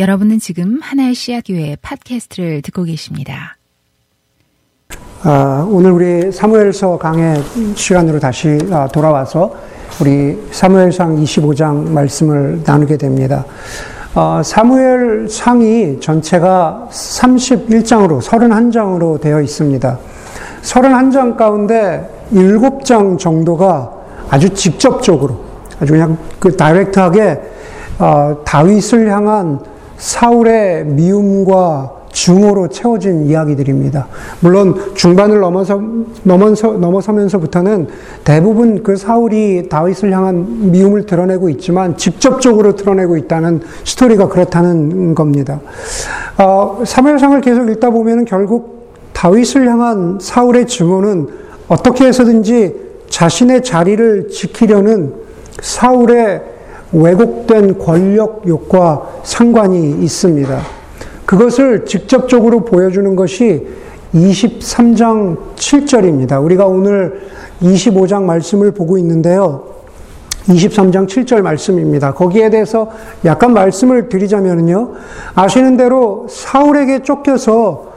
여러분은 지금 하나의 씨앗교회 팟캐스트를 듣고 계십니다. 아, 오늘 우리 사무엘서 강의 시간으로 다시 아, 돌아와서 우리 사무엘상 25장 말씀을 나누게 됩니다. 어, 사무엘상이 전체가 31장으로 31장으로 되어 있습니다. 31장 가운데 7장 정도가 아주 직접적으로 아주 그냥 그 다이렉트하게 어, 다윗을 향한 사울의 미움과 증오로 채워진 이야기들입니다. 물론 중반을 넘어서, 넘어서, 넘어서면서부터는 대부분 그 사울이 다윗을 향한 미움을 드러내고 있지만 직접적으로 드러내고 있다는 스토리가 그렇다는 겁니다. 어, 사무엘상을 계속 읽다 보면 결국 다윗을 향한 사울의 증오는 어떻게 해서든지 자신의 자리를 지키려는 사울의 왜곡된 권력욕과 상관이 있습니다. 그것을 직접적으로 보여주는 것이 23장 7절입니다. 우리가 오늘 25장 말씀을 보고 있는데요. 23장 7절 말씀입니다. 거기에 대해서 약간 말씀을 드리자면요. 아시는 대로 사울에게 쫓겨서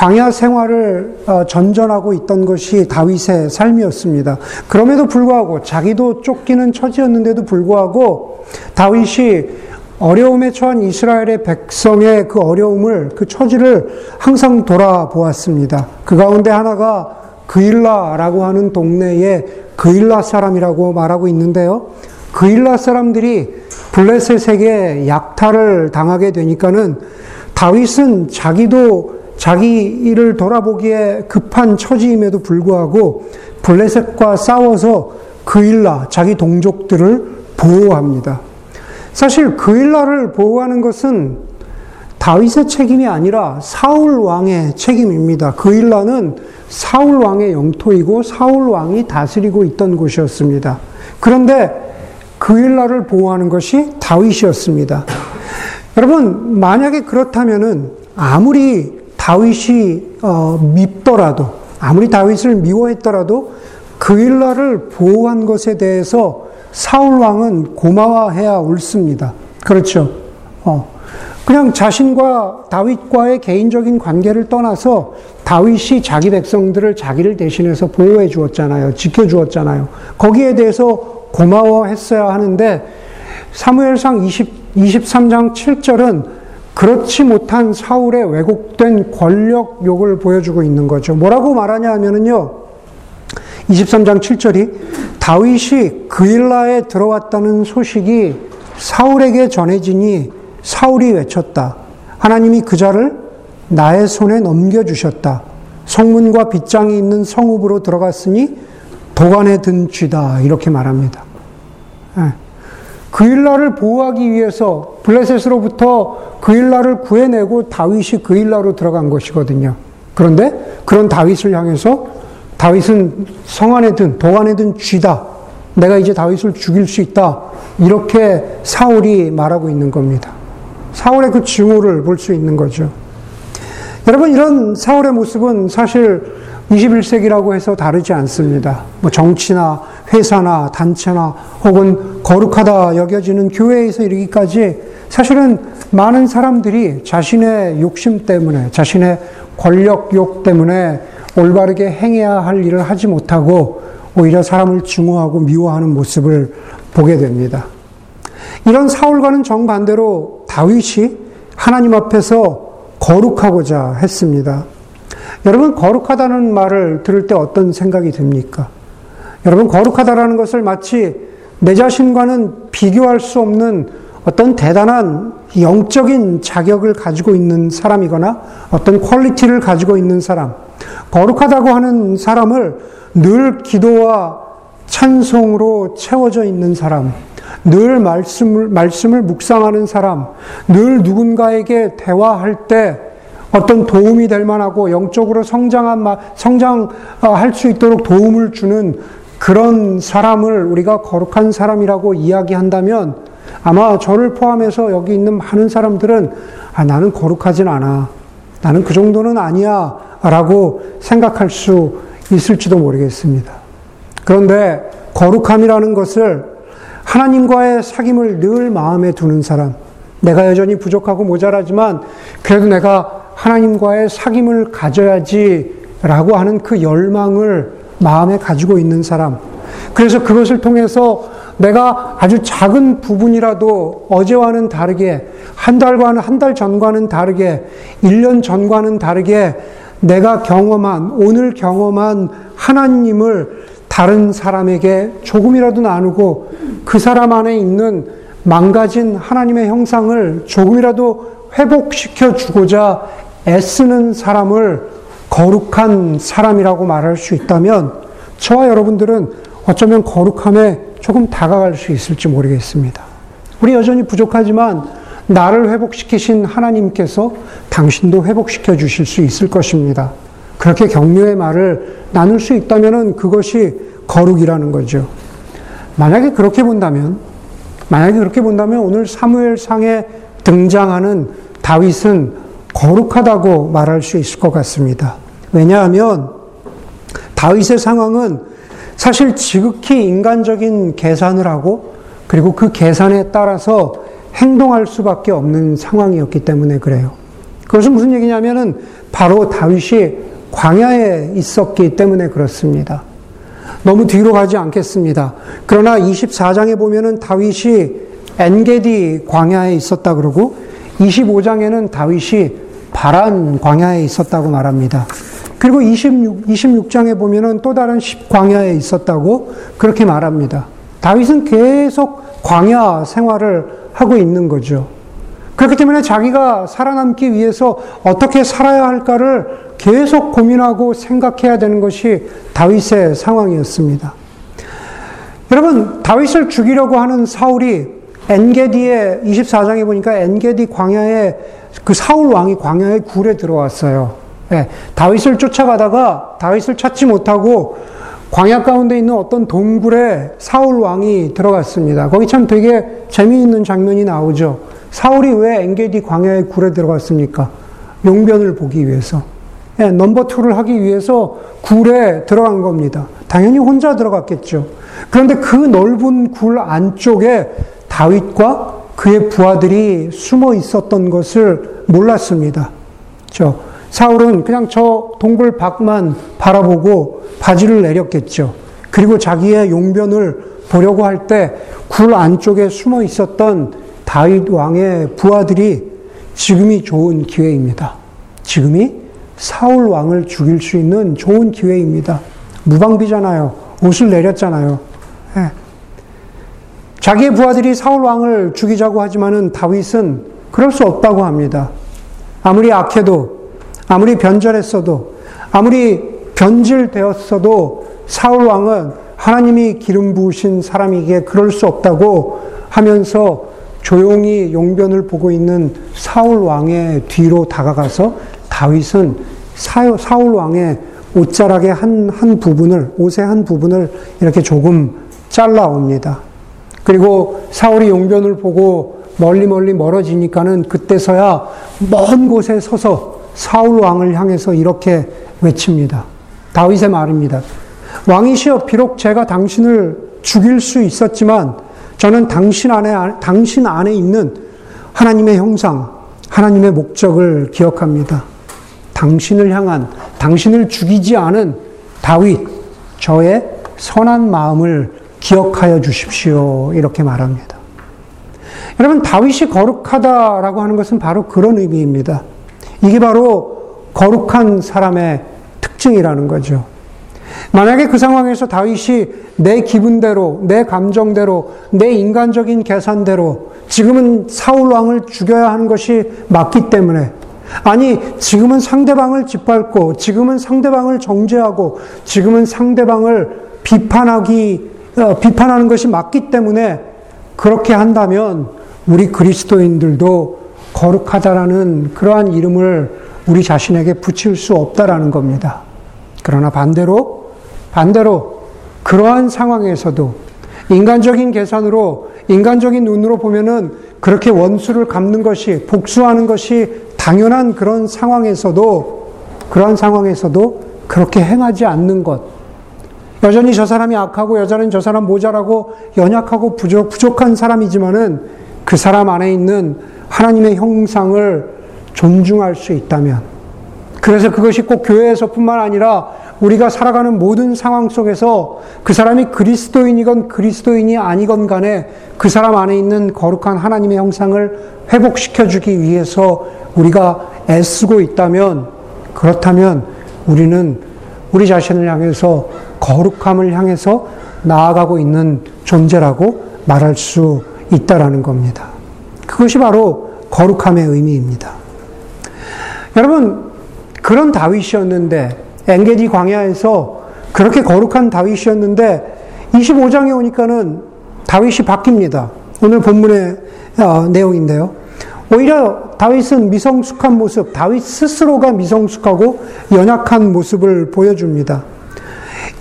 광야 생활을 어, 전전하고 있던 것이 다윗의 삶이었습니다. 그럼에도 불구하고 자기도 쫓기는 처지였는데도 불구하고 다윗이 어려움에 처한 이스라엘의 백성의 그 어려움을 그 처지를 항상 돌아보았습니다. 그 가운데 하나가 그일라라고 하는 동네의 그일라 사람이라고 말하고 있는데요. 그일라 사람들이 블레셋에게 약탈을 당하게 되니까는 다윗은 자기도 자기 일을 돌아보기에 급한 처지임에도 불구하고 블레셋과 싸워서 그일라, 자기 동족들을 보호합니다. 사실 그일라를 보호하는 것은 다윗의 책임이 아니라 사울 왕의 책임입니다. 그일라는 사울 왕의 영토이고 사울 왕이 다스리고 있던 곳이었습니다. 그런데 그일라를 보호하는 것이 다윗이었습니다. 여러분, 만약에 그렇다면은 아무리 다윗이 어, 밉더라도 아무리 다윗을 미워했더라도 그일라를 보호한 것에 대해서 사울 왕은 고마워해야 옳습니다. 그렇죠. 어. 그냥 자신과 다윗과의 개인적인 관계를 떠나서 다윗이 자기 백성들을 자기를 대신해서 보호해 주었잖아요. 지켜 주었잖아요. 거기에 대해서 고마워했어야 하는데 사무엘상 20, 23장 7절은 그렇지 못한 사울의 왜곡된 권력욕을 보여주고 있는 거죠. 뭐라고 말하냐 하면은요. 23장 7절이 다윗이 그일라에 들어왔다는 소식이 사울에게 전해지니 사울이 외쳤다. 하나님이 그 자를 나의 손에 넘겨주셨다. 성문과 빗장이 있는 성읍으로 들어갔으니 도관에 든 쥐다. 이렇게 말합니다. 예. 그일라를 보호하기 위해서 블레셋으로부터 그일라를 구해내고 다윗이 그일라로 들어간 것이거든요. 그런데 그런 다윗을 향해서 다윗은 성 안에 든, 도 안에 든 쥐다. 내가 이제 다윗을 죽일 수 있다. 이렇게 사울이 말하고 있는 겁니다. 사울의 그 증오를 볼 수 있는 거죠. 여러분, 이런 사울의 모습은 사실 21세기라고 해서 다르지 않습니다. 뭐 정치나 회사나 단체나 혹은 거룩하다 여겨지는 교회에서 이르기까지 사실은 많은 사람들이 자신의 욕심 때문에, 자신의 권력욕 때문에 올바르게 행해야 할 일을 하지 못하고 오히려 사람을 증오하고 미워하는 모습을 보게 됩니다. 이런 사울과는 정반대로 다윗이 하나님 앞에서 거룩하고자 했습니다. 여러분, 거룩하다는 말을 들을 때 어떤 생각이 듭니까? 여러분, 거룩하다라는 것을 마치 내 자신과는 비교할 수 없는 어떤 대단한 영적인 자격을 가지고 있는 사람이거나 어떤 quality를 가지고 있는 사람, 거룩하다고 하는 사람을 늘 기도와 찬송으로 채워져 있는 사람, 늘 말씀을, 말씀을 묵상하는 사람, 늘 누군가에게 대화할 때 어떤 도움이 될 만하고 영적으로 성장한, 성장할 수 있도록 도움을 주는 그런 사람을 우리가 거룩한 사람이라고 이야기한다면 아마 저를 포함해서 여기 있는 많은 사람들은 아, 나는 거룩하진 않아. 나는 그 정도는 아니야. 라고 생각할 수 있을지도 모르겠습니다. 그런데 거룩함이라는 것을 하나님과의 사귐을 늘 마음에 두는 사람, 내가 여전히 부족하고 모자라지만 그래도 내가 하나님과의 사귐을 가져야지 라고 하는 그 열망을 마음에 가지고 있는 사람. 그래서 그것을 통해서 내가 아주 작은 부분이라도 어제와는 다르게, 한 달과는, 한 달 전과는 다르게, 1년 전과는 다르게 내가 경험한, 오늘 경험한 하나님을 다른 사람에게 조금이라도 나누고 그 사람 안에 있는 망가진 하나님의 형상을 조금이라도 회복시켜 주고자 애쓰는 사람을 거룩한 사람이라고 말할 수 있다면 저와 여러분들은 어쩌면 거룩함에 조금 다가갈 수 있을지 모르겠습니다. 우리 여전히 부족하지만 나를 회복시키신 하나님께서 당신도 회복시켜 주실 수 있을 것입니다. 그렇게 격려의 말을 나눌 수 있다면 그것이 거룩이라는 거죠. 만약에 그렇게 본다면, 만약에 그렇게 본다면 오늘 사무엘상에 등장하는 다윗은 거룩하다고 말할 수 있을 것 같습니다. 왜냐하면 다윗의 상황은 사실 지극히 인간적인 계산을 하고 그리고 그 계산에 따라서 행동할 수밖에 없는 상황이었기 때문에 그래요. 그것은 무슨 얘기냐면은 바로 다윗이 광야에 있었기 때문에 그렇습니다. 너무 뒤로 가지 않겠습니다. 그러나 24장에 보면은 다윗이 엔게디 광야에 있었다 그러고 25장에는 다윗이 바란 광야에 있었다고 말합니다. 그리고 26, 26장에 보면은 또 다른 10광야에 있었다고 그렇게 말합니다. 다윗은 계속 광야 생활을 하고 있는 거죠. 그렇기 때문에 자기가 살아남기 위해서 어떻게 살아야 할까를 계속 고민하고 생각해야 되는 것이 다윗의 상황이었습니다. 여러분, 다윗을 죽이려고 하는 사울이 엔게디의 24장에 보니까 엔게디 광야에 그 사울 왕이 광야의 굴에 들어왔어요. 네, 다윗을 쫓아가다가 다윗을 찾지 못하고 광야 가운데 있는 어떤 동굴에 사울 왕이 들어갔습니다. 거기 참 되게 재미있는 장면이 나오죠. 사울이 왜 엔게디 광야의 굴에 들어갔습니까? 용변을 보기 위해서. 네, 넘버 투를 하기 위해서 굴에 들어간 겁니다. 당연히 혼자 들어갔겠죠. 그런데 그 넓은 굴 안쪽에 다윗과 그의 부하들이 숨어 있었던 것을 몰랐습니다. 저 사울은 그냥 저 동굴 밖만 바라보고 바지를 내렸겠죠. 그리고 자기의 용변을 보려고 할 때 굴 안쪽에 숨어 있었던 다윗 왕의 부하들이 지금이 좋은 기회입니다. 지금이 사울 왕을 죽일 수 있는 좋은 기회입니다. 무방비잖아요. 옷을 내렸잖아요. 네. 자기의 부하들이 사울 왕을 죽이자고 하지만은 다윗은 그럴 수 없다고 합니다. 아무리 악해도 아무리 변절했어도 아무리 변질되었어도 사울 왕은 하나님이 기름 부으신 사람이기에 그럴 수 없다고 하면서 조용히 용변을 보고 있는 사울 왕의 뒤로 다가가서 다윗은 사울 왕의 옷자락의 한, 한 부분을, 옷의 한 부분을 이렇게 조금 잘라옵니다. 그리고 사울이 용변을 보고 멀리 멀리 멀어지니까는 그때서야 먼 곳에 서서 사울 왕을 향해서 이렇게 외칩니다. 다윗의 말입니다. 왕이시여 비록 제가 당신을 죽일 수 있었지만 저는 당신 안에 당신 안에 있는 하나님의 형상, 하나님의 목적을 기억합니다. 당신을 향한 당신을 죽이지 않은 다윗 저의 선한 마음을 기억하여 주십시오. 이렇게 말합니다. 여러분, 다윗이 거룩하다라고 하는 것은 바로 그런 의미입니다. 이게 바로 거룩한 사람의 특징이라는 거죠. 만약에 그 상황에서 다윗이 내 기분대로, 내 감정대로, 내 인간적인 계산대로 지금은 사울 왕을 죽여야 하는 것이 맞기 때문에 아니, 지금은 상대방을 짓밟고, 지금은 상대방을 정죄하고, 지금은 상대방을 비판하기 어, 비판하는 것이 맞기 때문에 그렇게 한다면 우리 그리스도인들도 거룩하다라는 그러한 이름을 우리 자신에게 붙일 수 없다라는 겁니다. 그러나 반대로, 반대로 그러한 상황에서도 인간적인 계산으로, 인간적인 눈으로 보면은 그렇게 원수를 갚는 것이, 복수하는 것이 당연한 그런 상황에서도, 그러한 상황에서도 그렇게 행하지 않는 것, 여전히 저 사람이 악하고 여전히 저 사람 모자라고 연약하고 부족, 부족한 사람이지만은 그 사람 안에 있는 하나님의 형상을 존중할 수 있다면, 그래서 그것이 꼭 교회에서뿐만 아니라 우리가 살아가는 모든 상황 속에서 그 사람이 그리스도인이건 그리스도인이 아니건 간에 그 사람 안에 있는 거룩한 하나님의 형상을 회복시켜 주기 위해서 우리가 애쓰고 있다면 그렇다면 우리는 우리 자신을 향해서 거룩함을 향해서 나아가고 있는 존재라고 말할 수 있다라는 겁니다. 그것이 바로 거룩함의 의미입니다. 여러분, 그런 다윗이었는데, 엔게디 광야에서 그렇게 거룩한 다윗이었는데, 25장에 오니까는 다윗이 바뀝니다. 오늘 본문의 어, 내용인데요. 오히려 다윗은 미성숙한 모습, 다윗 스스로가 미성숙하고 연약한 모습을 보여줍니다.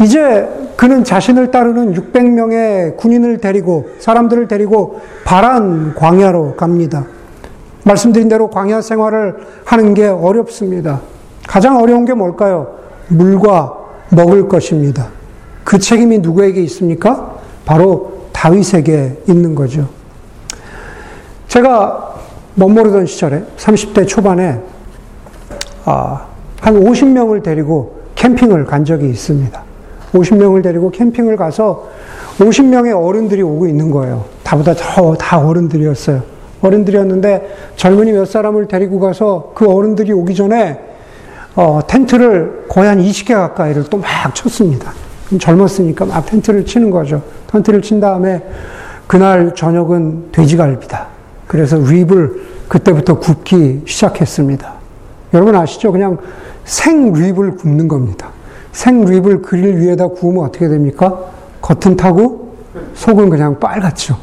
이제 그는 자신을 따르는 600명의 군인을 데리고 사람들을 데리고 바란 광야로 갑니다. 말씀드린 대로 광야 생활을 하는 게 어렵습니다. 가장 어려운 게 뭘까요? 물과 먹을 것입니다. 그 책임이 누구에게 있습니까? 바로 다윗에게 있는 거죠. 제가 멋모르던 시절에 30대 초반에 아, 한 50명을 데리고 캠핑을 간 적이 있습니다. 50명을 데리고 캠핑을 가서 50명의 어른들이 오고 있는 거예요. 다보다 더, 다 어른들이었어요. 어른들이었는데 젊은이 몇 사람을 데리고 가서 그 어른들이 오기 전에 어, 텐트를 거의 한 20개 가까이를 또 막 쳤습니다. 젊었으니까 막 텐트를 치는 거죠. 텐트를 친 다음에 그날 저녁은 돼지갈비다. 그래서 립을 그때부터 굽기 시작했습니다. 여러분 아시죠? 그냥 생 립을 굽는 겁니다. 생 립을 그릴 위에다 구우면 어떻게 됩니까? 겉은 타고 속은 그냥 빨갛죠.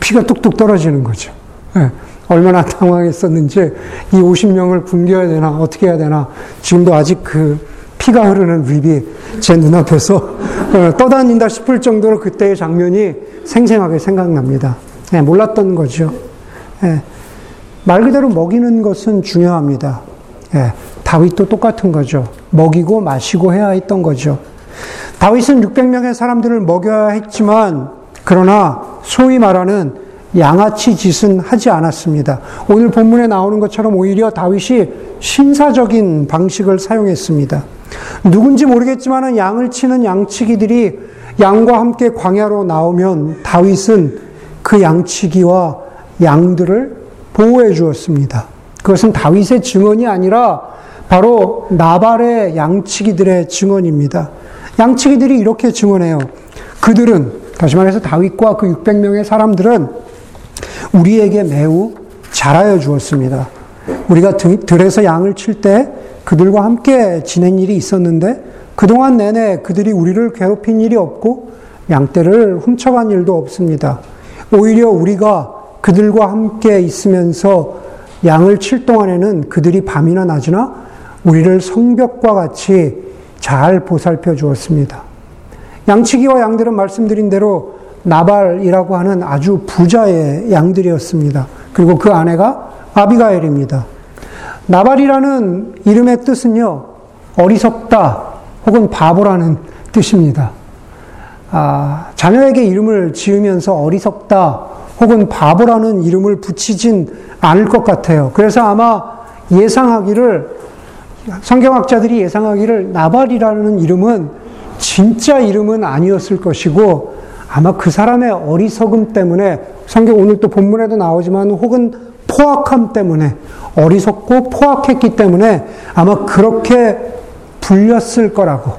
피가 뚝뚝 떨어지는 거죠. 네. 얼마나 당황했었는지 이 50명을 굶겨야 되나 어떻게 해야 되나 지금도 아직 그 피가 흐르는 립이 제 눈앞에서 어, 떠다닌다 싶을 정도로 그때의 장면이 생생하게 생각납니다. 네, 몰랐던 거죠. 네. 말 그대로 먹이는 것은 중요합니다. 네, 다윗도 똑같은 거죠. 먹이고 마시고 해야 했던 거죠. 다윗은 600명의 사람들을 먹여야 했지만 그러나 소위 말하는 양아치 짓은 하지 않았습니다. 오늘 본문에 나오는 것처럼 오히려 다윗이 신사적인 방식을 사용했습니다. 누군지 모르겠지만 양을 치는 양치기들이 양과 함께 광야로 나오면 다윗은 그 양치기와 양들을 보호해 주었습니다. 그것은 다윗의 증언이 아니라 바로 나발의 양치기들의 증언입니다. 양치기들이 이렇게 증언해요. 그들은, 다시 말해서 다윗과 그 600명의 사람들은 우리에게 매우 잘하여 주었습니다. 우리가 들에서 양을 칠 때 그들과 함께 지낸 일이 있었는데 그동안 내내 그들이 우리를 괴롭힌 일이 없고 양떼를 훔쳐간 일도 없습니다. 오히려 우리가 그들과 함께 있으면서 양을 칠 동안에는 그들이 밤이나 낮이나 우리를 성벽과 같이 잘 보살펴 주었습니다. 양치기와 양들은 말씀드린 대로 나발이라고 하는 아주 부자의 양들이었습니다. 그리고 그 아내가 아비가엘입니다. 나발이라는 이름의 뜻은요, 어리석다 혹은 바보라는 뜻입니다. 아, 자녀에게 이름을 지으면서 어리석다 혹은 바보라는 이름을 붙이진 않을 것 같아요. 그래서 아마 예상하기를, 성경학자들이 예상하기를 나발이라는 이름은 진짜 이름은 아니었을 것이고 아마 그 사람의 어리석음 때문에 성경 오늘 또 본문에도 나오지만 혹은 포악함 때문에 어리석고 포악했기 때문에 아마 그렇게 불렸을 거라고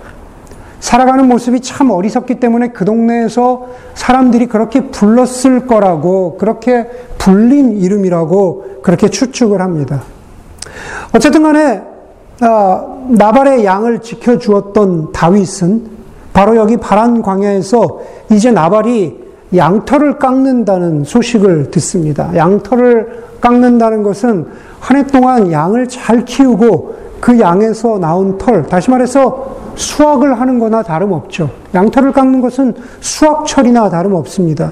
살아가는 모습이 참 어리석기 때문에 그 동네에서 사람들이 그렇게 불렀을 거라고 그렇게 불린 이름이라고 그렇게 추측을 합니다. 어쨌든 간에 아, 나발의 양을 지켜주었던 다윗은 바로 여기 바란 광야에서 이제 나발이 양털을 깎는다는 소식을 듣습니다. 양털을 깎는다는 것은 한 해 동안 양을 잘 키우고 그 양에서 나온 털, 다시 말해서 수확을 하는 거나 다름없죠. 양털을 깎는 것은 수확철이나 다름없습니다.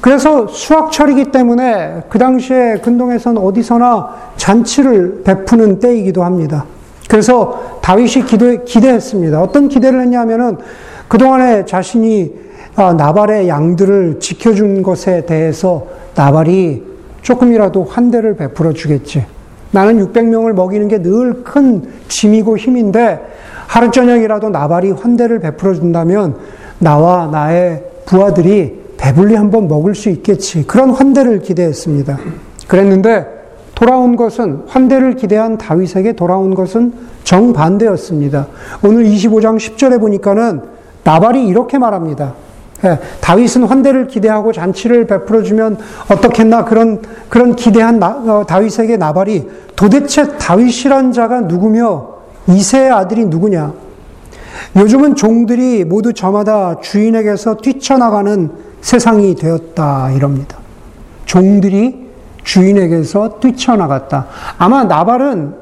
그래서 수확철이기 때문에 그 당시에 근동에선 어디서나 잔치를 베푸는 때이기도 합니다. 그래서 다윗이 기대, 기대했습니다. 어떤 기대를 했냐면은 그동안에 자신이 아, 나발의 양들을 지켜준 것에 대해서 나발이 조금이라도 환대를 베풀어 주겠지. 나는 600명을 먹이는 게 늘 큰 짐이고 힘인데 하루 저녁이라도 나발이 환대를 베풀어 준다면 나와 나의 부하들이 배불리 한번 먹을 수 있겠지. 그런 환대를 기대했습니다. 그랬는데 돌아온 것은 환대를 기대한 다윗에게 돌아온 것은 정반대였습니다. 오늘 25장 10절에 보니까는 나발이 이렇게 말합니다. 예, 다윗은 환대를 기대하고 잔치를 베풀어 주면 어떻겠나 그런 그런 기대한 나, 어, 다윗에게 나발이 도대체 다윗이란 자가 누구며 이세의 아들이 누구냐? 요즘은 종들이 모두 저마다 주인에게서 뛰쳐나가는 세상이 되었다 이럽니다. 종들이 주인에게서 뛰쳐나갔다. 아마 나발은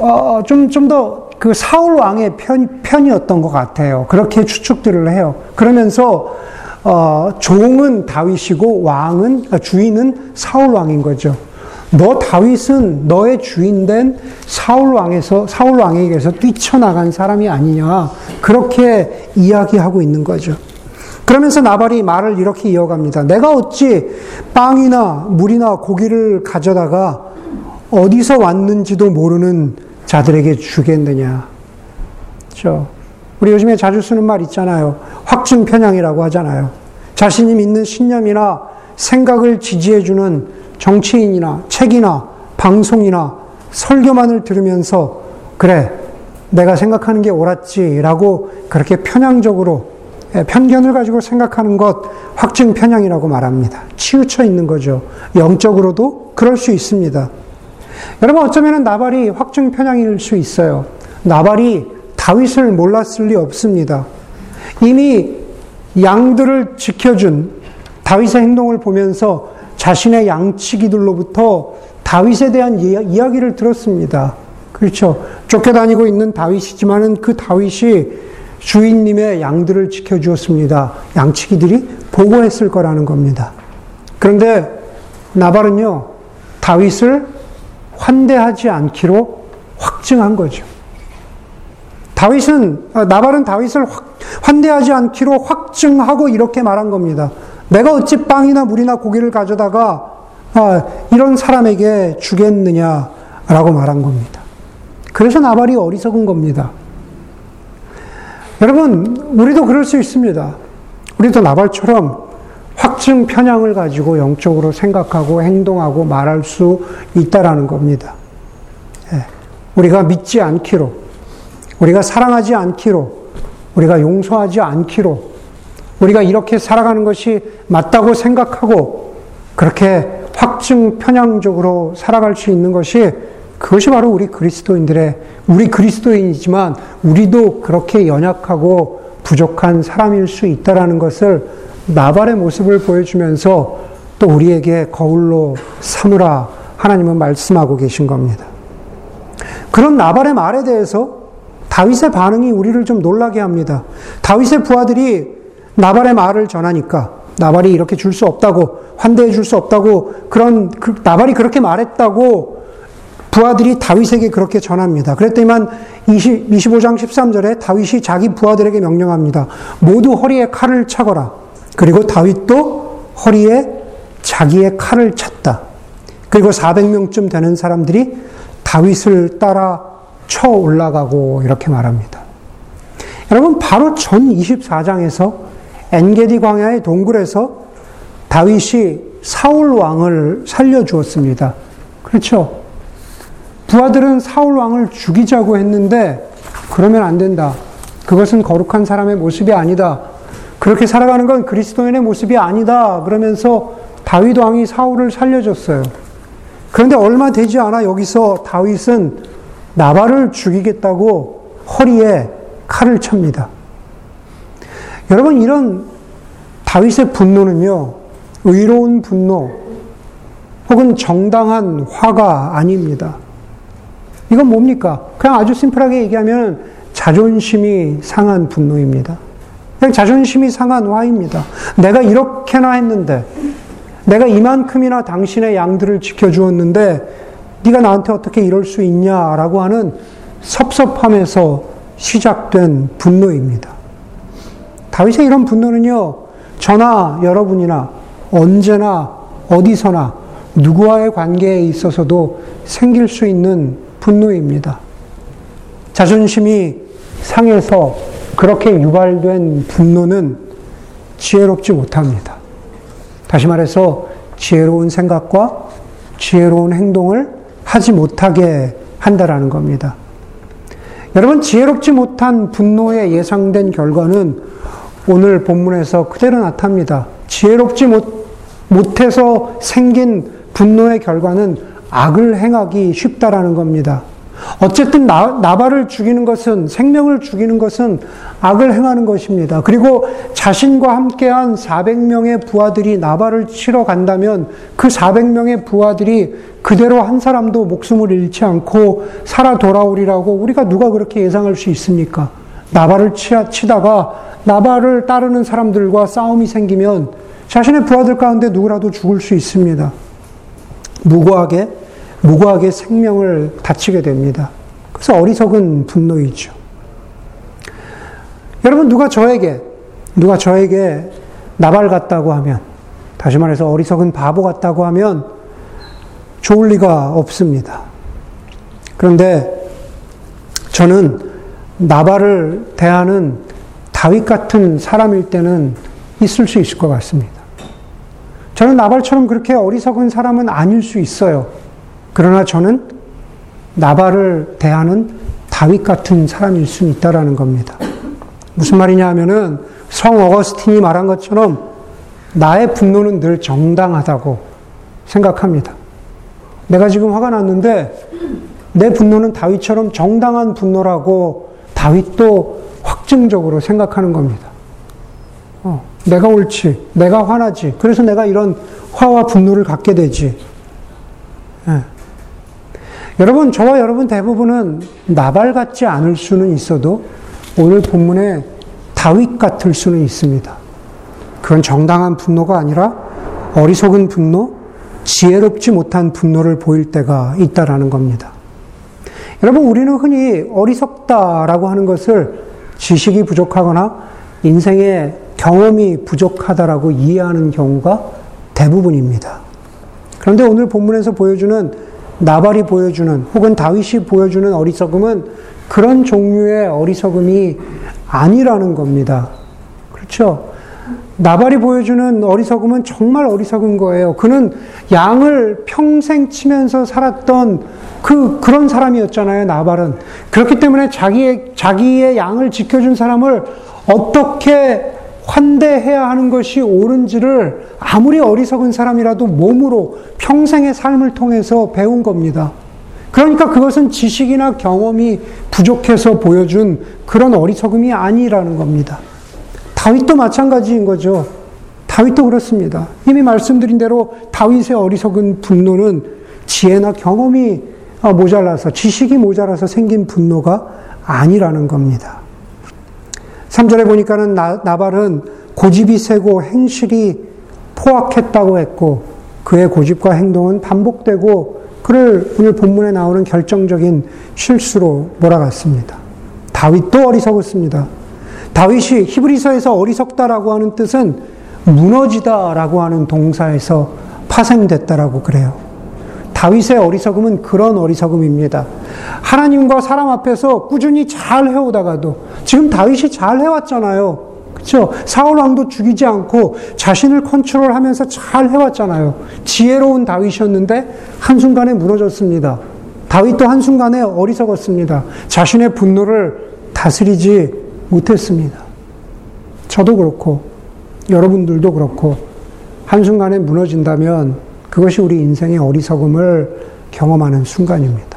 어, 좀 좀 더 그 사울 왕의 편, 편이었던 것 같아요. 그렇게 추측들을 해요. 그러면서 어, 종은 다윗이고 왕은 아, 주인은 사울 왕인 거죠. 너 다윗은 너의 주인된 사울 왕에서 사울 왕에게서 뛰쳐나간 사람이 아니냐 그렇게 이야기하고 있는 거죠. 그러면서 나발이 말을 이렇게 이어갑니다. 내가 어찌 빵이나 물이나 고기를 가져다가 어디서 왔는지도 모르는 자들에게 주겠느냐. 그렇죠? 우리 요즘에 자주 쓰는 말 있잖아요. 확증 편향이라고 하잖아요. 자신이 믿는 신념이나 생각을 지지해주는 정치인이나 책이나 방송이나 설교만을 들으면서 그래, 내가 생각하는 게 옳았지라고 그렇게 편향적으로 예, 편견을 가지고 생각하는 것 확증 편향이라고 말합니다. 치우쳐 있는 거죠. 영적으로도 그럴 수 있습니다. 여러분 어쩌면 나발이 확증 편향일 수 있어요. 나발이 다윗을 몰랐을 리 없습니다. 이미 양들을 지켜준 다윗의 행동을 보면서 자신의 양치기들로부터 다윗에 대한 이야기를 들었습니다. 그렇죠. 쫓겨다니고 있는 다윗이지만은 그 다윗이 주인님의 양들을 지켜주었습니다. 양치기들이 보고했을 거라는 겁니다. 그런데 나발은요, 다윗을 환대하지 않기로 확증한 거죠. 다윗은, 아, 나발은 다윗을 환대하지 않기로 확증하고 이렇게 말한 겁니다. 내가 어찌 빵이나 물이나 고기를 가져다가 아, 이런 사람에게 주겠느냐라고 말한 겁니다. 그래서 나발이 어리석은 겁니다. 여러분, 우리도 그럴 수 있습니다. 우리도 나발처럼 확증 편향을 가지고 영적으로 생각하고 행동하고 말할 수 있다라는 겁니다. 예. 우리가 믿지 않기로, 우리가 사랑하지 않기로, 우리가 용서하지 않기로, 우리가 이렇게 살아가는 것이 맞다고 생각하고 그렇게 확증 편향적으로 살아갈 수 있는 것이 그것이 바로 우리 그리스도인들의, 우리 그리스도인이지만 우리도 그렇게 연약하고 부족한 사람일 수 있다라는 것을 나발의 모습을 보여주면서 또 우리에게 거울로 삼으라 하나님은 말씀하고 계신 겁니다. 그런 나발의 말에 대해서 다윗의 반응이 우리를 좀 놀라게 합니다. 다윗의 부하들이 나발의 말을 전하니까 나발이 이렇게 줄 수 없다고 환대해 줄 수 없다고 그런 그, 나발이 그렇게 말했다고 부하들이 다윗에게 그렇게 전합니다. 그랬더니만 20, 25장 13절에 다윗이 자기 부하들에게 명령합니다. 모두 허리에 칼을 차거라. 그리고 다윗도 허리에 자기의 칼을 찼다. 그리고 400명쯤 되는 사람들이 다윗을 따라 쳐 올라가고 이렇게 말합니다. 여러분, 바로 전 24장에서 엔게디 광야의 동굴에서 다윗이 사울 왕을 살려 주었습니다. 그렇죠? 부하들은 사울 왕을 죽이자고 했는데 그러면 안 된다. 그것은 거룩한 사람의 모습이 아니다. 그렇게 살아가는 건 그리스도인의 모습이 아니다. 그러면서 다윗 왕이 사울을 살려줬어요. 그런데 얼마 되지 않아 여기서 다윗은 나발을 죽이겠다고 허리에 칼을 찹니다. 여러분 이런 다윗의 분노는요. 의로운 분노 혹은 정당한 화가 아닙니다. 이건 뭡니까? 그냥 아주 심플하게 얘기하면 자존심이 상한 분노입니다. 그냥 자존심이 상한 화입니다. 내가 이렇게나 했는데, 내가 이만큼이나 당신의 양들을 지켜주었는데, 네가 나한테 어떻게 이럴 수 있냐라고 하는 섭섭함에서 시작된 분노입니다. 다윗의 이런 분노는요, 저나 여러분이나 언제나 어디서나 누구와의 관계에 있어서도 생길 수 있는 분노입니다. 자존심이 상해서 그렇게 유발된 분노는 지혜롭지 못합니다. 다시 말해서 지혜로운 생각과 지혜로운 행동을 하지 못하게 한다라는 겁니다. 여러분, 지혜롭지 못한 분노에 예상된 결과는 오늘 본문에서 그대로 나타납니다. 지혜롭지 못, 못해서 생긴 분노의 결과는 악을 행하기 쉽다라는 겁니다. 어쨌든 나, 나발을 죽이는 것은 생명을 죽이는 것은 악을 행하는 것입니다. 그리고 자신과 함께한 400명의 부하들이 나발을 치러 간다면 그 400명의 부하들이 그대로 한 사람도 목숨을 잃지 않고 살아 돌아오리라고 우리가 누가 그렇게 예상할 수 있습니까? 나발을 치다가 나발을 따르는 사람들과 싸움이 생기면 자신의 부하들 가운데 누구라도 죽을 수 있습니다. 무고하게 무고하게 생명을 다치게 됩니다. 그래서 어리석은 분노이죠. 여러분, 누가 저에게, 누가 저에게 나발 같다고 하면, 다시 말해서 어리석은 바보 같다고 하면 좋을 리가 없습니다. 그런데 저는 나발을 대하는 다윗 같은 사람일 때는 있을 수 있을 것 같습니다. 저는 나발처럼 그렇게 어리석은 사람은 아닐 수 있어요. 그러나 저는 나발을 대하는 다윗 같은 사람일 수 있다라는 겁니다. 무슨 말이냐 하면은 성 어거스틴이 말한 것처럼 나의 분노는 늘 정당하다고 생각합니다. 내가 지금 화가 났는데 내 분노는 다윗처럼 정당한 분노라고 다윗도 확증적으로 생각하는 겁니다. 어, 내가 옳지, 내가 화나지. 그래서 내가 이런 화와 분노를 갖게 되지. 예. 여러분, 저와 여러분 대부분은 나발 같지 않을 수는 있어도 오늘 본문에 다윗 같을 수는 있습니다. 그건 정당한 분노가 아니라 어리석은 분노, 지혜롭지 못한 분노를 보일 때가 있다라는 겁니다. 여러분, 우리는 흔히 어리석다라고 하는 것을 지식이 부족하거나 인생의 경험이 부족하다라고 이해하는 경우가 대부분입니다. 그런데 오늘 본문에서 보여주는 나발이 보여주는 혹은 다윗이 보여주는 어리석음은 그런 종류의 어리석음이 아니라는 겁니다. 그렇죠? 나발이 보여주는 어리석음은 정말 어리석은 거예요. 그는 양을 평생 치면서 살았던 그, 그런 사람이었잖아요, 나발은. 그렇기 때문에 자기의, 자기의 양을 지켜준 사람을 어떻게 환대해야 하는 것이 옳은지를 아무리 어리석은 사람이라도 몸으로 평생의 삶을 통해서 배운 겁니다. 그러니까 그것은 지식이나 경험이 부족해서 보여준 그런 어리석음이 아니라는 겁니다. 다윗도 마찬가지인 거죠. 다윗도 그렇습니다. 이미 말씀드린 대로 다윗의 어리석은 분노는 지혜나 경험이 모자라서, 지식이 모자라서 생긴 분노가 아니라는 겁니다. 3절에 보니까는 나, 나발은 고집이 세고 행실이 포악했다고 했고 그의 고집과 행동은 반복되고 그를 오늘 본문에 나오는 결정적인 실수로 몰아갔습니다. 다윗도 어리석었습니다. 다윗이 히브리서에서 어리석다라고 하는 뜻은 무너지다라고 하는 동사에서 파생됐다라고 그래요. 다윗의 어리석음은 그런 어리석음입니다. 하나님과 사람 앞에서 꾸준히 잘 해오다가도 지금 다윗이 잘 해왔잖아요. 그렇죠? 사울 왕도 죽이지 않고 자신을 컨트롤하면서 잘 해왔잖아요. 지혜로운 다윗이었는데 한순간에 무너졌습니다. 다윗도 한순간에 어리석었습니다. 자신의 분노를 다스리지 못했습니다. 저도 그렇고 여러분들도 그렇고 한순간에 무너진다면 그것이 우리 인생의 어리석음을 경험하는 순간입니다.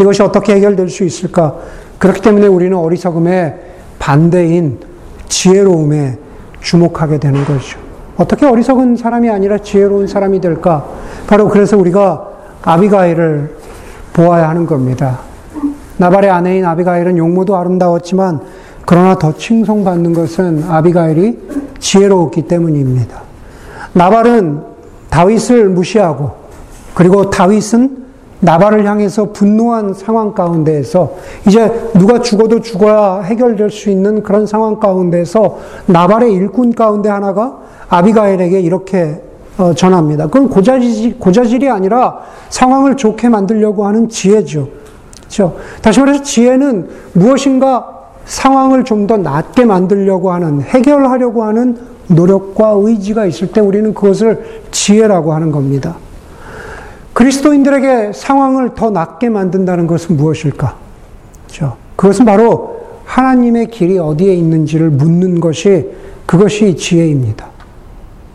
이것이 어떻게 해결될 수 있을까? 그렇기 때문에 우리는 어리석음의 반대인 지혜로움에 주목하게 되는 것이죠. 어떻게 어리석은 사람이 아니라 지혜로운 사람이 될까? 바로 그래서 우리가 아비가일을 보아야 하는 겁니다. 나발의 아내인 아비가일은 용모도 아름다웠지만 그러나 더 칭송받는 것은 아비가일이 지혜로웠기 때문입니다. 나발은 다윗을 무시하고 그리고 다윗은 나발을 향해서 분노한 상황 가운데에서 이제 누가 죽어도 죽어야 해결될 수 있는 그런 상황 가운데에서 나발의 일꾼 가운데 하나가 아비가엘에게 이렇게 어, 전합니다. 그건 고자질, 고자질이 아니라 상황을 좋게 만들려고 하는 지혜죠. 그렇죠? 다시 말해서 지혜는 무엇인가 상황을 좀 더 낫게 만들려고 하는, 해결하려고 하는 노력과 의지가 있을 때 우리는 그것을 지혜라고 하는 겁니다. 그리스도인들에게 상황을 더 낫게 만든다는 것은 무엇일까? 그렇죠? 그것은 바로 하나님의 길이 어디에 있는지를 묻는 것이 그것이 지혜입니다.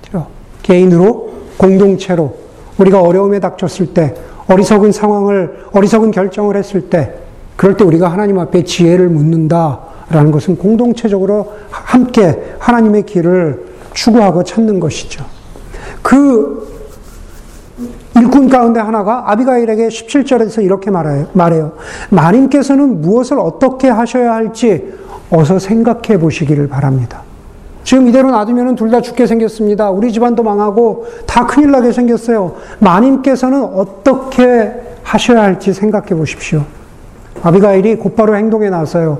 그렇죠? 개인으로, 공동체로, 우리가 어려움에 닥쳤을 때, 어리석은 상황을, 어리석은 결정을 했을 때, 그럴 때 우리가 하나님 앞에 지혜를 묻는다라는 것은 공동체적으로 함께 하나님의 길을 추구하고 찾는 것이죠. 그 일꾼 가운데 하나가 아비가일에게 17절에서 이렇게 말해요. 말해요. 마님께서는 무엇을 어떻게 하셔야 할지 어서 생각해 보시기를 바랍니다. 지금 이대로 놔두면 둘 다 죽게 생겼습니다. 우리 집안도 망하고 다 큰일 나게 생겼어요. 마님께서는 어떻게 하셔야 할지 생각해 보십시오. 아비가일이 곧바로 행동에 나서요.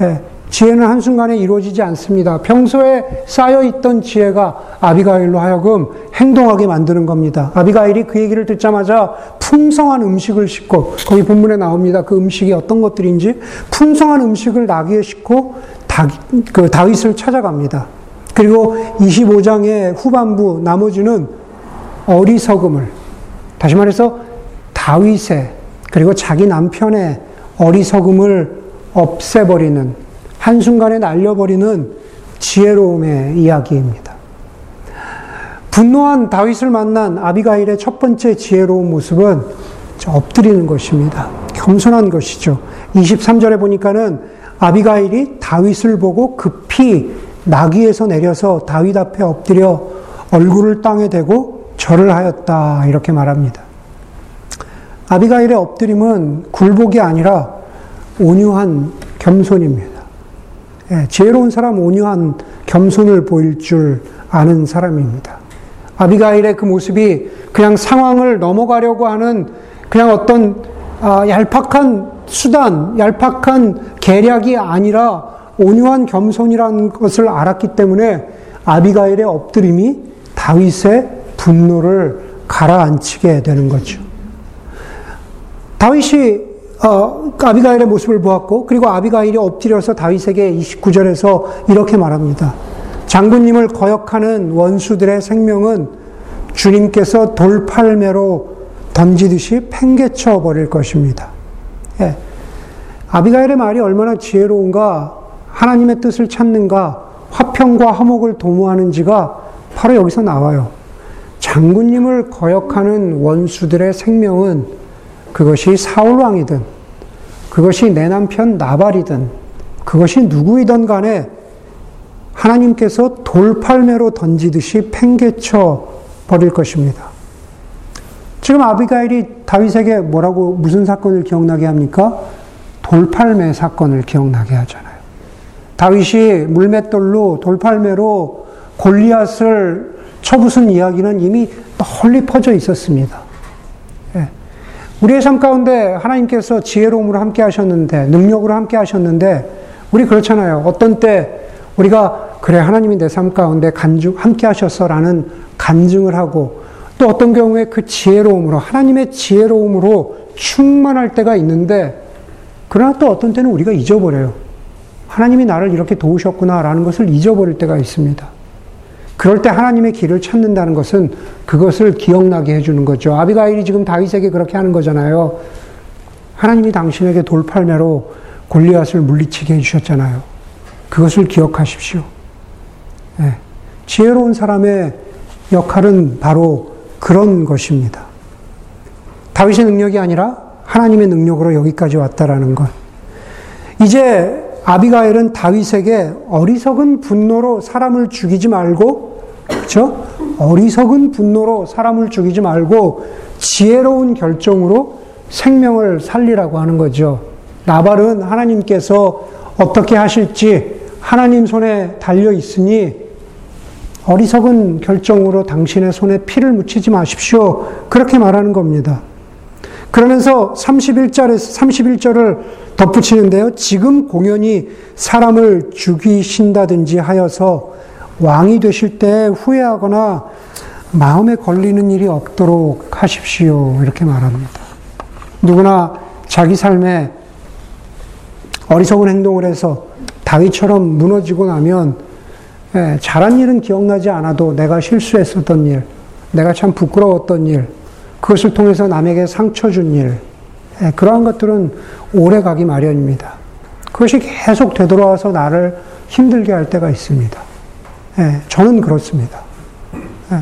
예, 지혜는 한순간에 이루어지지 않습니다. 평소에 쌓여있던 지혜가 아비가일로 하여금 행동하게 만드는 겁니다. 아비가일이 그 얘기를 듣자마자 풍성한 음식을 싣고, 거기 본문에 나옵니다. 그 음식이 어떤 것들인지, 풍성한 음식을 나귀에 싣고 다, 그 다윗을 찾아갑니다. 그리고 25장의 후반부 나머지는 어리석음을, 다시 말해서 다윗의, 그리고 자기 남편의 어리석음을 없애버리는 한순간에 날려버리는 지혜로움의 이야기입니다. 분노한 다윗을 만난 아비가일의 첫 번째 지혜로운 모습은 엎드리는 것입니다. 겸손한 것이죠. 23절에 보니까는 아비가일이 다윗을 보고 급히 나귀에서 내려서 다윗 앞에 엎드려 얼굴을 땅에 대고 절을 하였다. 이렇게 말합니다. 아비가일의 엎드림은 굴복이 아니라 온유한 겸손입니다. 예, 지혜로운 사람 온유한 겸손을 보일 줄 아는 사람입니다. 아비가일의 그 모습이 그냥 상황을 넘어가려고 하는 그냥 어떤 아, 얄팍한 수단, 얄팍한 계략이 아니라 온유한 겸손이라는 것을 알았기 때문에 아비가일의 엎드림이 다윗의 분노를 가라앉히게 되는 거죠. 다윗이 어, 아비가일의 모습을 보았고, 그리고 아비가일이 엎드려서 다윗에게 29절에서 이렇게 말합니다. 장군님을 거역하는 원수들의 생명은 주님께서 돌팔매로 던지듯이 팽개쳐 버릴 것입니다. 예. 아비가일의 말이 얼마나 지혜로운가, 하나님의 뜻을 찾는가, 화평과 화목을 도모하는지가 바로 여기서 나와요. 장군님을 거역하는 원수들의 생명은 그것이 사울왕이든, 그것이 내 남편 나발이든, 그것이 누구이든 간에 하나님께서 돌팔매로 던지듯이 팽개쳐 버릴 것입니다. 지금 아비가일이 다윗에게 뭐라고 무슨 사건을 기억나게 합니까? 돌팔매 사건을 기억나게 하잖아요. 다윗이 물맷돌로 돌팔매로 골리앗을 쳐부순 이야기는 이미 널리 퍼져 있었습니다. 우리의 삶 가운데 하나님께서 지혜로움으로 함께 하셨는데, 능력으로 함께 하셨는데, 우리 그렇잖아요. 어떤 때 우리가, 그래, 하나님이 내 삶 가운데 간증, 함께 하셨어 라는 간증을 하고, 또 어떤 경우에 그 지혜로움으로, 하나님의 지혜로움으로 충만할 때가 있는데, 그러나 또 어떤 때는 우리가 잊어버려요. 하나님이 나를 이렇게 도우셨구나라는 것을 잊어버릴 때가 있습니다. 그럴 때 하나님의 길을 찾는다는 것은 그것을 기억나게 해주는 거죠. 아비가일이 지금 다윗에게 그렇게 하는 거잖아요. 하나님이 당신에게 돌팔매로 골리앗을 물리치게 해주셨잖아요. 그것을 기억하십시오. 네. 지혜로운 사람의 역할은 바로 그런 것입니다. 다윗의 능력이 아니라 하나님의 능력으로 여기까지 왔다라는 것. 이제 아비가엘은 다윗에게 어리석은 분노로 사람을 죽이지 말고, 그렇죠? 어리석은 분노로 사람을 죽이지 말고 지혜로운 결정으로 생명을 살리라고 하는 거죠. 나발은 하나님께서 어떻게 하실지 하나님 손에 달려 있으니 어리석은 결정으로 당신의 손에 피를 묻히지 마십시오. 그렇게 말하는 겁니다. 그러면서 31절에서 31절을 덧붙이는데요. 지금 공연히 사람을 죽이신다든지 하여서 왕이 되실 때 후회하거나 마음에 걸리는 일이 없도록 하십시오. 이렇게 말합니다. 누구나 자기 삶에 어리석은 행동을 해서 다윗처럼 무너지고 나면 예, 잘한 일은 기억나지 않아도 내가 실수했었던 일, 내가 참 부끄러웠던 일, 그것을 통해서 남에게 상처 준 일, 예, 그러한 것들은 오래 가기 마련입니다. 그것이 계속 되돌아와서 나를 힘들게 할 때가 있습니다. 예, 저는 그렇습니다. 예,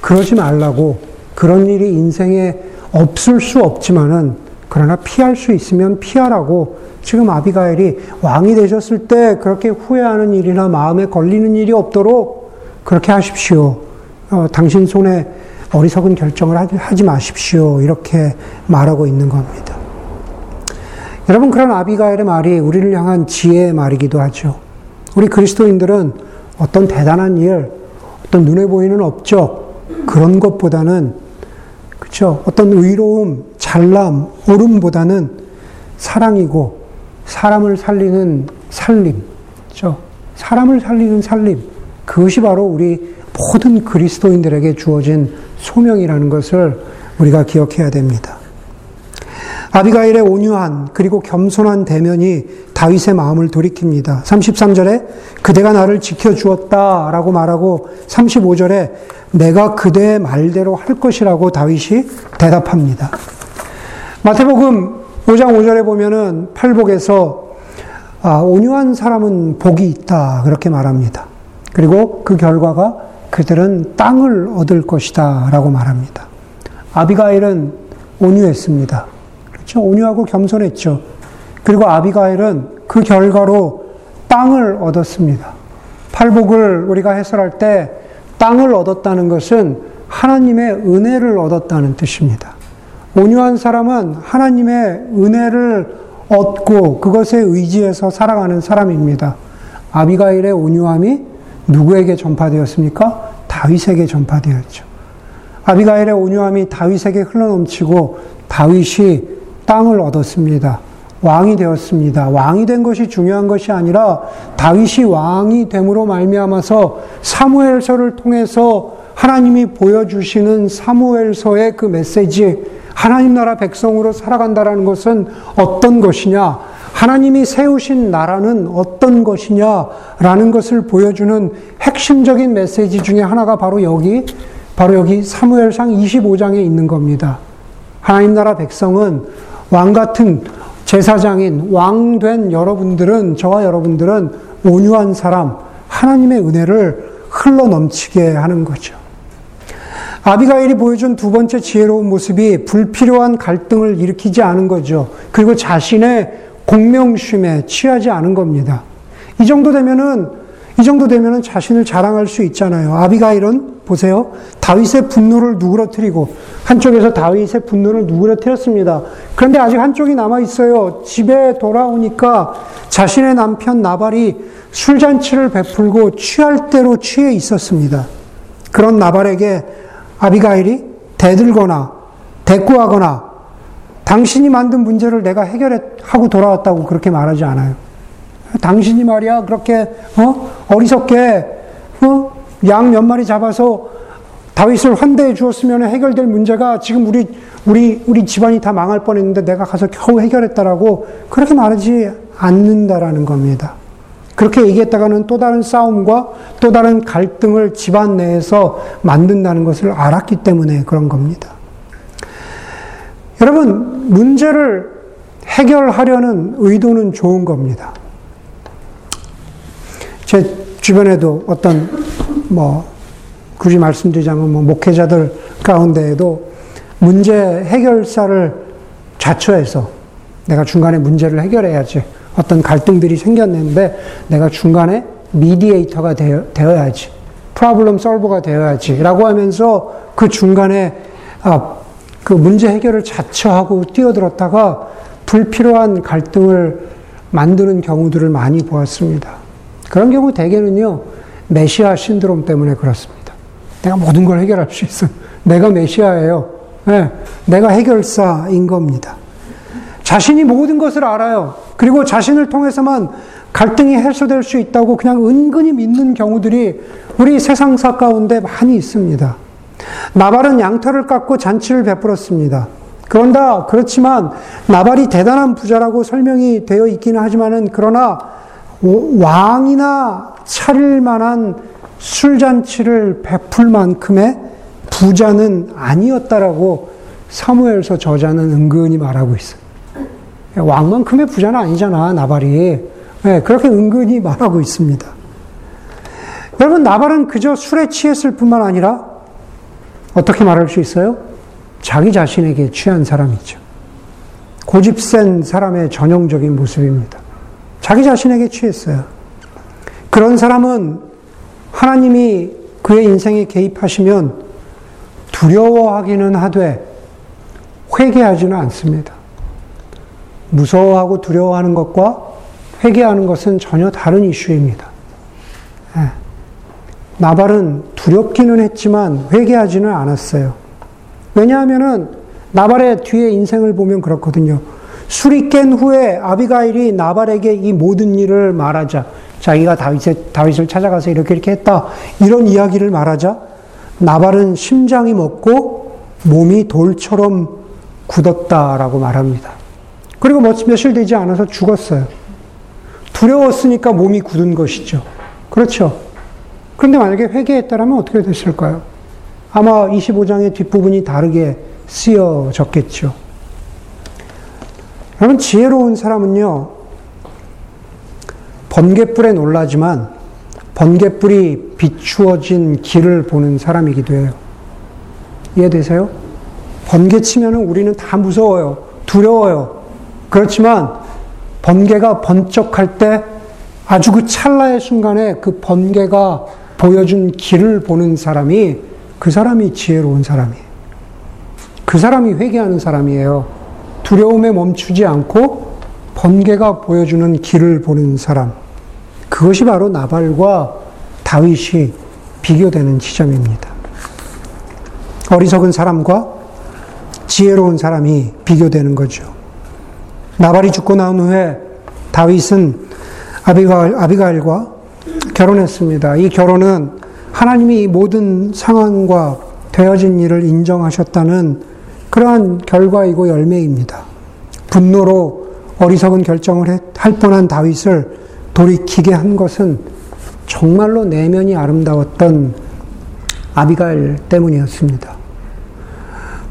그러지 말라고 그런 일이 인생에 없을 수 없지만은 그러나 피할 수 있으면 피하라고 지금 아비가엘이 왕이 되셨을 때 그렇게 후회하는 일이나 마음에 걸리는 일이 없도록 그렇게 하십시오. 어, 당신 손에 어리석은 결정을 하지 마십시오. 이렇게 말하고 있는 겁니다. 여러분, 그런 아비가엘의 말이 우리를 향한 지혜의 말이기도 하죠. 우리 그리스도인들은 어떤 대단한 일, 어떤 눈에 보이는 업적, 그런 것보다는, 그쵸. 어떤 의로움, 잘남, 옳음보다는 사랑이고, 사람을 살리는 살림, 그죠. 사람을 살리는 살림. 그것이 바로 우리 모든 그리스도인들에게 주어진 소명이라는 것을 우리가 기억해야 됩니다. 아비가일의 온유한 그리고 겸손한 대면이 다윗의 마음을 돌이킵니다. 33절에 그대가 나를 지켜주었다 라고 말하고 35절에 내가 그대의 말대로 할 것이라고 다윗이 대답합니다. 마태복음 5장 5절에 보면은 팔복에서 아, 온유한 사람은 복이 있다 그렇게 말합니다. 그리고 그 결과가 그들은 땅을 얻을 것이다 라고 말합니다. 아비가일은 온유했습니다. 그렇죠? 온유하고 겸손했죠. 그리고 아비가일은 그 결과로 땅을 얻었습니다. 팔복을 우리가 해설할 때 땅을 얻었다는 것은 하나님의 은혜를 얻었다는 뜻입니다. 온유한 사람은 하나님의 은혜를 얻고 그것에 의지해서 살아가는 사람입니다. 아비가일의 온유함이 누구에게 전파되었습니까? 다윗에게 전파되었죠. 아비가일의 온유함이 다윗에게 흘러넘치고 다윗이 땅을 얻었습니다. 왕이 되었습니다. 왕이 된 것이 중요한 것이 아니라 다윗이 왕이 됨으로 말미암아서 사무엘서를 통해서 하나님이 보여주시는 사무엘서의 그 메시지, 하나님 나라 백성으로 살아간다라는 것은 어떤 것이냐? 하나님이 세우신 나라는 어떤 것이냐라는 것을 보여주는 핵심적인 메시지 중에 하나가 바로 여기, 바로 여기 사무엘상 25장에 있는 겁니다. 하나님 나라 백성은 왕 같은 제사장인 왕 된 여러분들은, 저와 여러분들은 온유한 사람, 하나님의 은혜를 흘러 넘치게 하는 거죠. 아비가일이 보여준 두 번째 지혜로운 모습이 불필요한 갈등을 일으키지 않은 거죠. 그리고 자신의 공명심에 취하지 않은 겁니다. 이 정도 되면은 이 정도 되면은 자신을 자랑할 수 있잖아요. 아비가일은 보세요. 다윗의 분노를 누그러뜨리고 한쪽에서 다윗의 분노를 누그러뜨렸습니다. 그런데 아직 한쪽이 남아 있어요. 집에 돌아오니까 자신의 남편 나발이 술잔치를 베풀고 취할 대로 취해 있었습니다. 그런 나발에게 아비가일이 대들거나 대꾸하거나 당신이 만든 문제를 내가 해결하고 돌아왔다고 그렇게 말하지 않아요. 당신이 말이야 그렇게 어? 어리석게 어? 양 몇 마리 잡아서 다윗을 환대해 주었으면 해결될 문제가 지금 우리 우리 우리 집안이 다 망할 뻔 했는데 내가 가서 겨우 해결했다라고 그렇게 말하지 않는다라는 겁니다. 그렇게 얘기했다가는 또 다른 싸움과 또 다른 갈등을 집안 내에서 만든다는 것을 알았기 때문에 그런 겁니다. 여러분, 문제를 해결하려는 의도는 좋은 겁니다. 제 주변에도 어떤, 뭐, 굳이 말씀드리자면 뭐, 목회자들 가운데에도 문제 해결사를 자처해서 내가 중간에 문제를 해결해야지. 어떤 갈등들이 생겼는데 내가 중간에 미디에이터가 되어, 되어야지. 프로블럼 솔버가 되어야지. 라고 하면서 그 중간에 아, 그 문제 해결을 자처하고 뛰어들었다가 불필요한 갈등을 만드는 경우들을 많이 보았습니다. 그런 경우 대개는요, 메시아 신드롬 때문에 그렇습니다. 내가 모든 걸 해결할 수 있어. 내가 메시아예요. 네, 내가 해결사인 겁니다. 자신이 모든 것을 알아요. 그리고 자신을 통해서만 갈등이 해소될 수 있다고 그냥 은근히 믿는 경우들이 우리 세상사 가운데 많이 있습니다. 나발은 양털을 깎고 잔치를 베풀었습니다. 그런다 그렇지만 나발이 대단한 부자라고 설명이 되어 있기는 하지만은 그러나 왕이나 차릴 만한 술잔치를 베풀 만큼의 부자는 아니었다라고 사무엘서 저자는 은근히 말하고 있어요. 왕만큼의 부자는 아니잖아, 나발이. 네, 그렇게 은근히 말하고 있습니다. 여러분, 나발은 그저 술에 취했을 뿐만 아니라 어떻게 말할 수 있어요? 자기 자신에게 취한 사람이죠. 고집 센 사람의 전형적인 모습입니다. 자기 자신에게 취했어요. 그런 사람은 하나님이 그의 인생에 개입하시면 두려워하기는 하되 회개하지는 않습니다. 무서워하고 두려워하는 것과 회개하는 것은 전혀 다른 이슈입니다. 네. 나발은 두렵기는 했지만 회개하지는 않았어요. 왜냐하면은 나발의 뒤에 인생을 보면 그렇거든요. 술이 깬 후에 아비가일이 나발에게 이 모든 일을 말하자. 자기가 다윗의, 다윗을 찾아가서 이렇게 이렇게 했다. 이런 이야기를 말하자. 나발은 심장이 먹고 몸이 돌처럼 굳었다라고 말합니다. 그리고 며칠 되지 않아서 죽었어요. 두려웠으니까 몸이 굳은 것이죠. 그렇죠. 그런데 만약에 회개했다면 어떻게 됐을까요? 아마 25장의 뒷부분이 다르게 쓰여졌겠죠. 여러분, 지혜로운 사람은요, 번개불에 놀라지만 번개불이 비추어진 길을 보는 사람이기도 해요. 이해되세요? 번개 치면 우리는 다 무서워요. 두려워요. 그렇지만 번개가 번쩍할 때 아주 그 찰나의 순간에 그 번개가 보여준 길을 보는 사람이 그 사람이 지혜로운 사람이에요. 그 사람이 회개하는 사람이에요. 두려움에 멈추지 않고 번개가 보여주는 길을 보는 사람. 그것이 바로 나발과 다윗이 비교되는 지점입니다. 어리석은 사람과 지혜로운 사람이 비교되는 거죠. 나발이 죽고 나온 후에 다윗은 아비가일, 아비가일과 결혼했습니다. 이 결혼은 하나님이 모든 상황과 되어진 일을 인정하셨다는 그러한 결과이고 열매입니다. 분노로 어리석은 결정을 할 뻔한 다윗을 돌이키게 한 것은 정말로 내면이 아름다웠던 아비가일 때문이었습니다.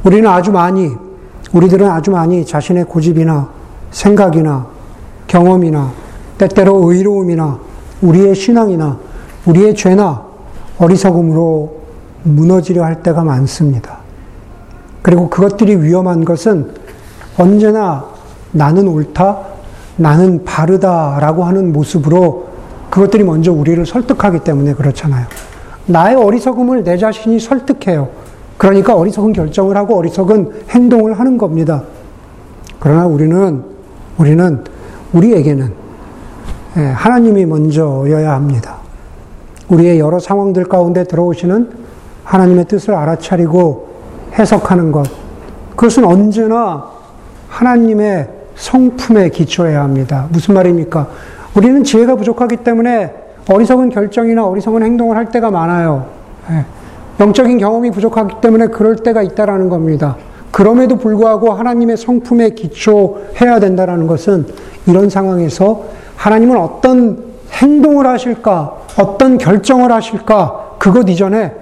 우리는 아주 많이, 우리들은 아주 많이 자신의 고집이나 생각이나 경험이나 때때로 의로움이나 우리의 신앙이나 우리의 죄나 어리석음으로 무너지려 할 때가 많습니다. 그리고 그것들이 위험한 것은 언제나 나는 옳다, 나는 바르다라고 하는 모습으로 그것들이 먼저 우리를 설득하기 때문에 그렇잖아요. 나의 어리석음을 내 자신이 설득해요. 그러니까 어리석은 결정을 하고 어리석은 행동을 하는 겁니다. 그러나 우리는, 우리는, 우리에게는 예, 하나님이 먼저여야 합니다. 우리의 여러 상황들 가운데 들어오시는 하나님의 뜻을 알아차리고 해석하는 것. 그것은 언제나 하나님의 성품에 기초해야 합니다. 무슨 말입니까? 우리는 지혜가 부족하기 때문에 어리석은 결정이나 어리석은 행동을 할 때가 많아요. 예. 영적인 경험이 부족하기 때문에 그럴 때가 있다라는 겁니다. 그럼에도 불구하고 하나님의 성품에 기초해야 된다라는 것은 이런 상황에서 하나님은 어떤 행동을 하실까, 어떤 결정을 하실까, 그것 이전에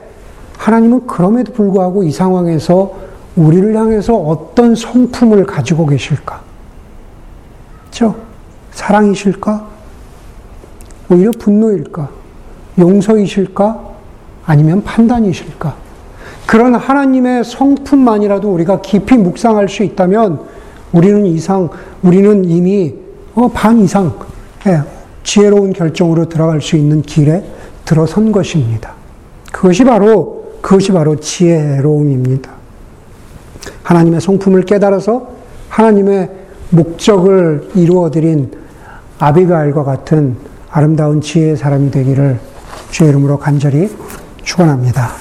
하나님은 그럼에도 불구하고 이 상황에서 우리를 향해서 어떤 성품을 가지고 계실까? 그죠? 사랑이실까? 오히려 분노일까? 용서이실까? 아니면 판단이실까? 그런 하나님의 성품만이라도 우리가 깊이 묵상할 수 있다면 우리는 이상, 우리는 이미 어, 반 이상 예, 지혜로운 결정으로 들어갈 수 있는 길에 들어선 것입니다. 그것이 바로, 그것이 바로 지혜로움입니다. 하나님의 성품을 깨달아서 하나님의 목적을 이루어드린 아비가일과 같은 아름다운 지혜의 사람이 되기를 주의 이름으로 간절히 축원합니다.